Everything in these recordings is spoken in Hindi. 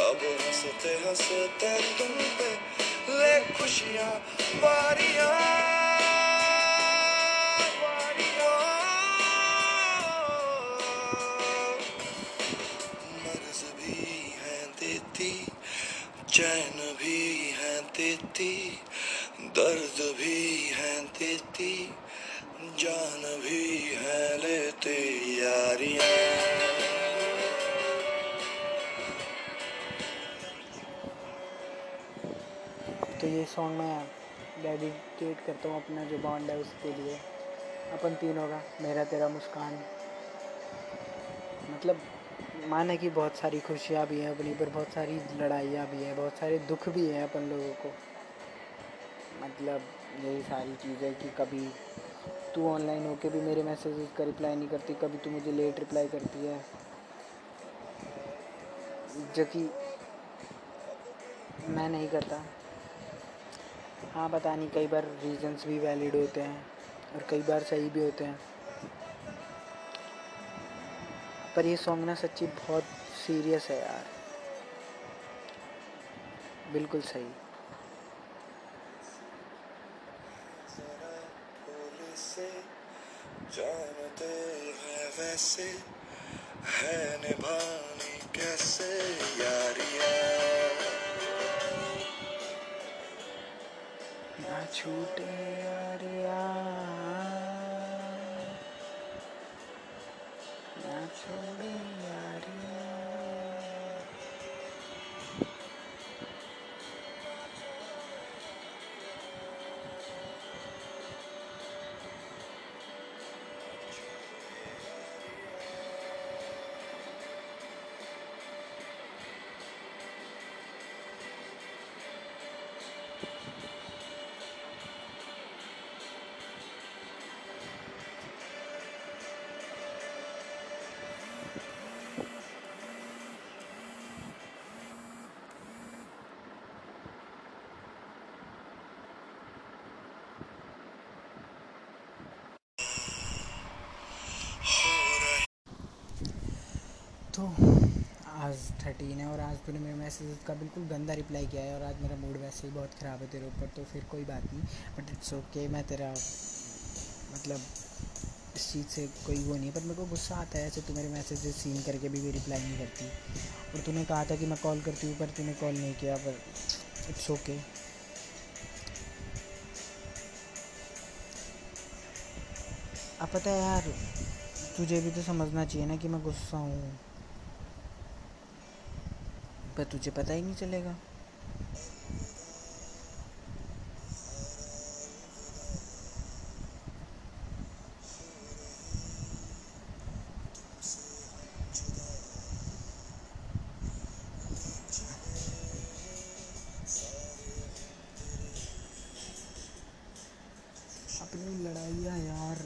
अब हँसते हँसते तुम पे ले खुशियाँ है देती, चैन भी है देती, दर्द भी है देती, जान भी है लेते यारियाँ। ये सॉन्ग मैं डेडिकेट करता हूँ अपना जो बॉन्ड है उसके लिए। अपन तीनों का, मेरा, तेरा, मुस्कान। मतलब माने कि बहुत सारी खुशियाँ भी हैं अपनी पर, बहुत सारी लड़ाइयाँ भी हैं, बहुत सारे दुख भी हैं अपन लोगों को। मतलब यही सारी चीज़ें कि कभी तू ऑनलाइन होके भी मेरे मैसेजेस का रिप्लाई नहीं करती, कभी तू मुझे लेट रिप्लाई करती है। जो कि मैं नहीं करता। हाँ पता नहीं, कई बार रीजंस भी वैलिड होते हैं और कई बार सही भी होते हैं। पर ये सॉन्ग ना सच्ची बहुत सीरियस है यार। बिल्कुल सही। जानते हैं वैसे, है निभानी कैसे यारियाँ छूटे यारिया तो आज थर्टीन है और आज तूने मेरे मैसेज का बिल्कुल गंदा रिप्लाई किया है और आज मेरा मूड वैसे ही बहुत ख़राब है तेरे ऊपर तो फिर कोई बात नहीं बट इट्स ओके मैं तेरा मतलब इस चीज़ से कोई वो नहीं पर मेरे को गुस्सा आता है ऐसे तू मेरे मैसेज सीन करके भी, भी रिप्लाई नहीं करती। और तूने कहा था कि मैं कॉल करती हूँ पर तूने कॉल नहीं किया पर इट्स ओके अब पता है यार तुझे भी तो समझना चाहिए ना कि मैं गुस्सा हूँ। पर तुझे पता ही नहीं चलेगा। अपनी यार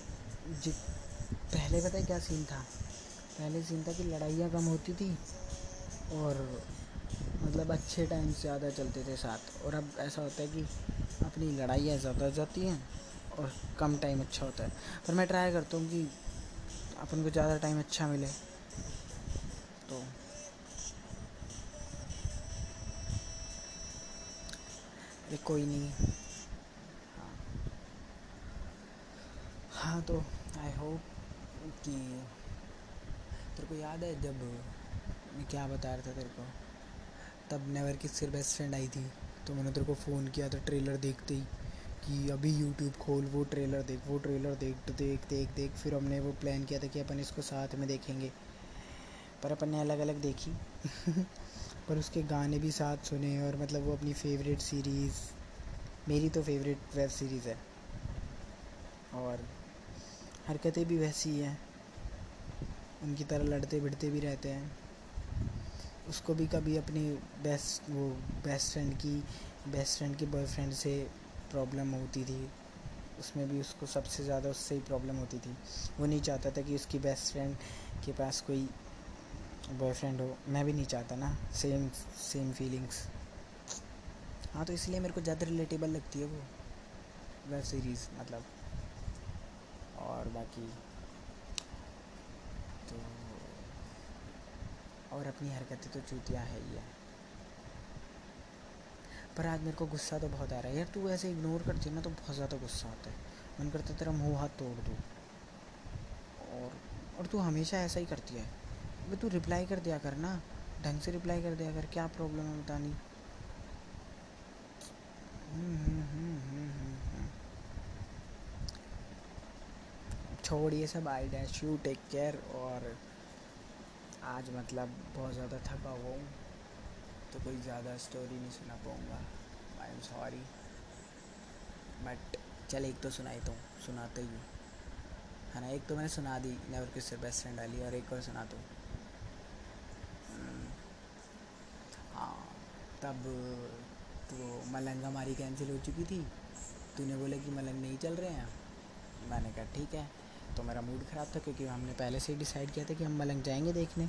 पहले पता है क्या सीन था? पहले सीन था कि लड़ाइयाँ कम होती थी और मतलब अच्छे टाइम से ज़्यादा चलते थे साथ। और अब ऐसा होता है कि अपनी लड़ाइयाँ ज़्यादा हो जाती हैं और कम टाइम अच्छा होता है। पर मैं ट्राई करता हूँ कि अपन को ज़्यादा टाइम अच्छा मिले। तो अरे कोई नहीं। हाँ। हाँ तो आई होप कि तेरे को याद है जब मैं क्या बता रहा था तेरे को? तब नेवर की सिर्फ़ बेस्ट फ्रेंड आई थी। तो मैंने तेरे को फ़ोन किया था ट्रेलर देखते ही कि अभी यूट्यूब खोल, वो ट्रेलर देख, वो ट्रेलर देख तो देख देख देख। फिर हमने वो प्लान किया था कि अपन इसको साथ में देखेंगे। पर अपन ने अलग अलग देखी। पर उसके गाने भी साथ सुने और मतलब वो अपनी फेवरेट सीरीज़ मेरी तो फेवरेट वेब सीरीज़ है। और हरकतें भी वैसी हैं। उनकी तरह लड़ते भिड़ते भी रहते हैं। उसको भी कभी अपनी बेस्ट वो बेस्ट फ्रेंड की बेस्ट फ्रेंड के बॉयफ्रेंड से प्रॉब्लम होती थी। उसमें भी उसको सबसे ज़्यादा उससे ही प्रॉब्लम होती थी। वो नहीं चाहता था कि उसकी बेस्ट फ्रेंड के पास कोई बॉयफ्रेंड हो। मैं भी नहीं चाहता ना। सेम सेम फीलिंग्स हाँ तो इसलिए मेरे को ज़्यादा रिलेटेबल लगती है वो वेब सीरीज़ मतलब। और बाकी तो और अपनी हरकतें तो चूतिया है ही है। पर आज मेरे को गुस्सा तो बहुत आ रहा है। यार तू ऐसे इग्नोर करती है ना तो बहुत ज़्यादा गुस्सा आता है। मन करता तेरा मुँह हाथ तोड़ दूँ। और और तू हमेशा ऐसा ही करती है। अबे तू रिप्लाई कर दिया कर ना। ढंग से रिप्लाई कर दिया कर, क्या प्रॉब्लम है बता नहीं छोड़ ये सब I dash you take care और आज मतलब बहुत ज़्यादा थका हुआ हूँ तो कोई ज़्यादा स्टोरी नहीं सुना पाऊँगा। आई एम सॉरी बट चल एक तो सुनाई तो सुनाते ही। है ना, एक तो मैंने सुना दी नेवर किस से बेस्ट फ्रेंड वाली, और एक और सुना तो। हाँ तब तो मलंग हमारी कैंसिल हो चुकी थी। तूने बोला कि मलंग नहीं चल रहे हैं। मैंने कहा, ठीक है। तो मेरा मूड ख़राब था क्योंकि हमने पहले से ही डिसाइड किया था कि हम मलंग जाएँगे देखने।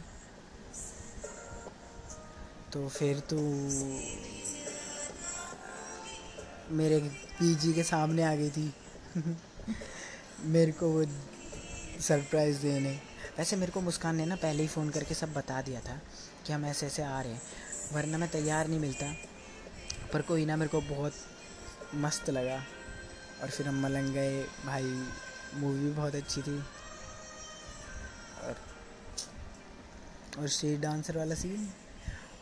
तो फिर तो मेरे पीजी के सामने आ गई थी। मेरे को वो सरप्राइज़ देने। वैसे मेरे को मुस्कान ने ना पहले ही फ़ोन करके सब बता दिया था कि हम ऐसे ऐसे आ रहे हैं, वरना मैं तैयार नहीं मिलता। पर कोई ना मेरे को बहुत मस्त लगा। और फिर हम मलंग गए, भाई मूवी बहुत अच्छी थी। और और स्ट्रीट डांसर वाला सीन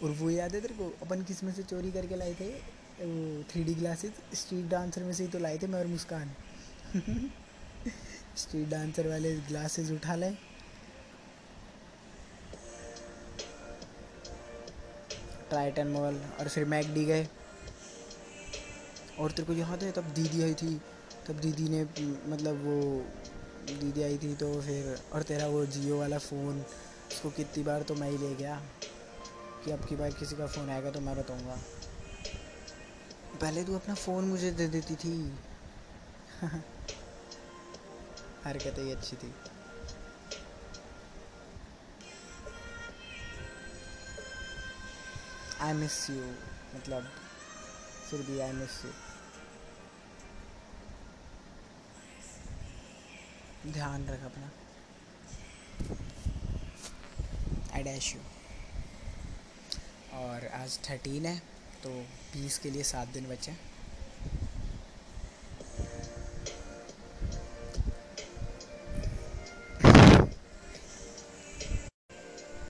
और वो याद है तेरे को? अपन किसमें से चोरी करके लाए थे? वो three D glasses street dancer में से ही तो लाए थे मैं और मुस्कान। स्ट्रीट डांसर वाले ग्लासेस उठा लाए। ट्राइटन मॉल और फिर मैकडी गए। और तेरे को याद है तब दीदी आई थी तब दीदी ने मतलब वो दीदी आई थी तो फिर, और तेरा वो जियो वाला फ़ोन, उसको कितनी बार तो मैं ही ले गया, कि अब की बार किसी का फ़ोन आएगा तो मैं बताऊँगा। पहले तू अपना फ़ोन मुझे दे देती थी। हरकत ही अच्छी थी। आई मिस यू मतलब फिर भी आई मिस यू ध्यान रख अपना। आई यू और आज थर्टीन है तो बीस के लिए सात दिन बचे।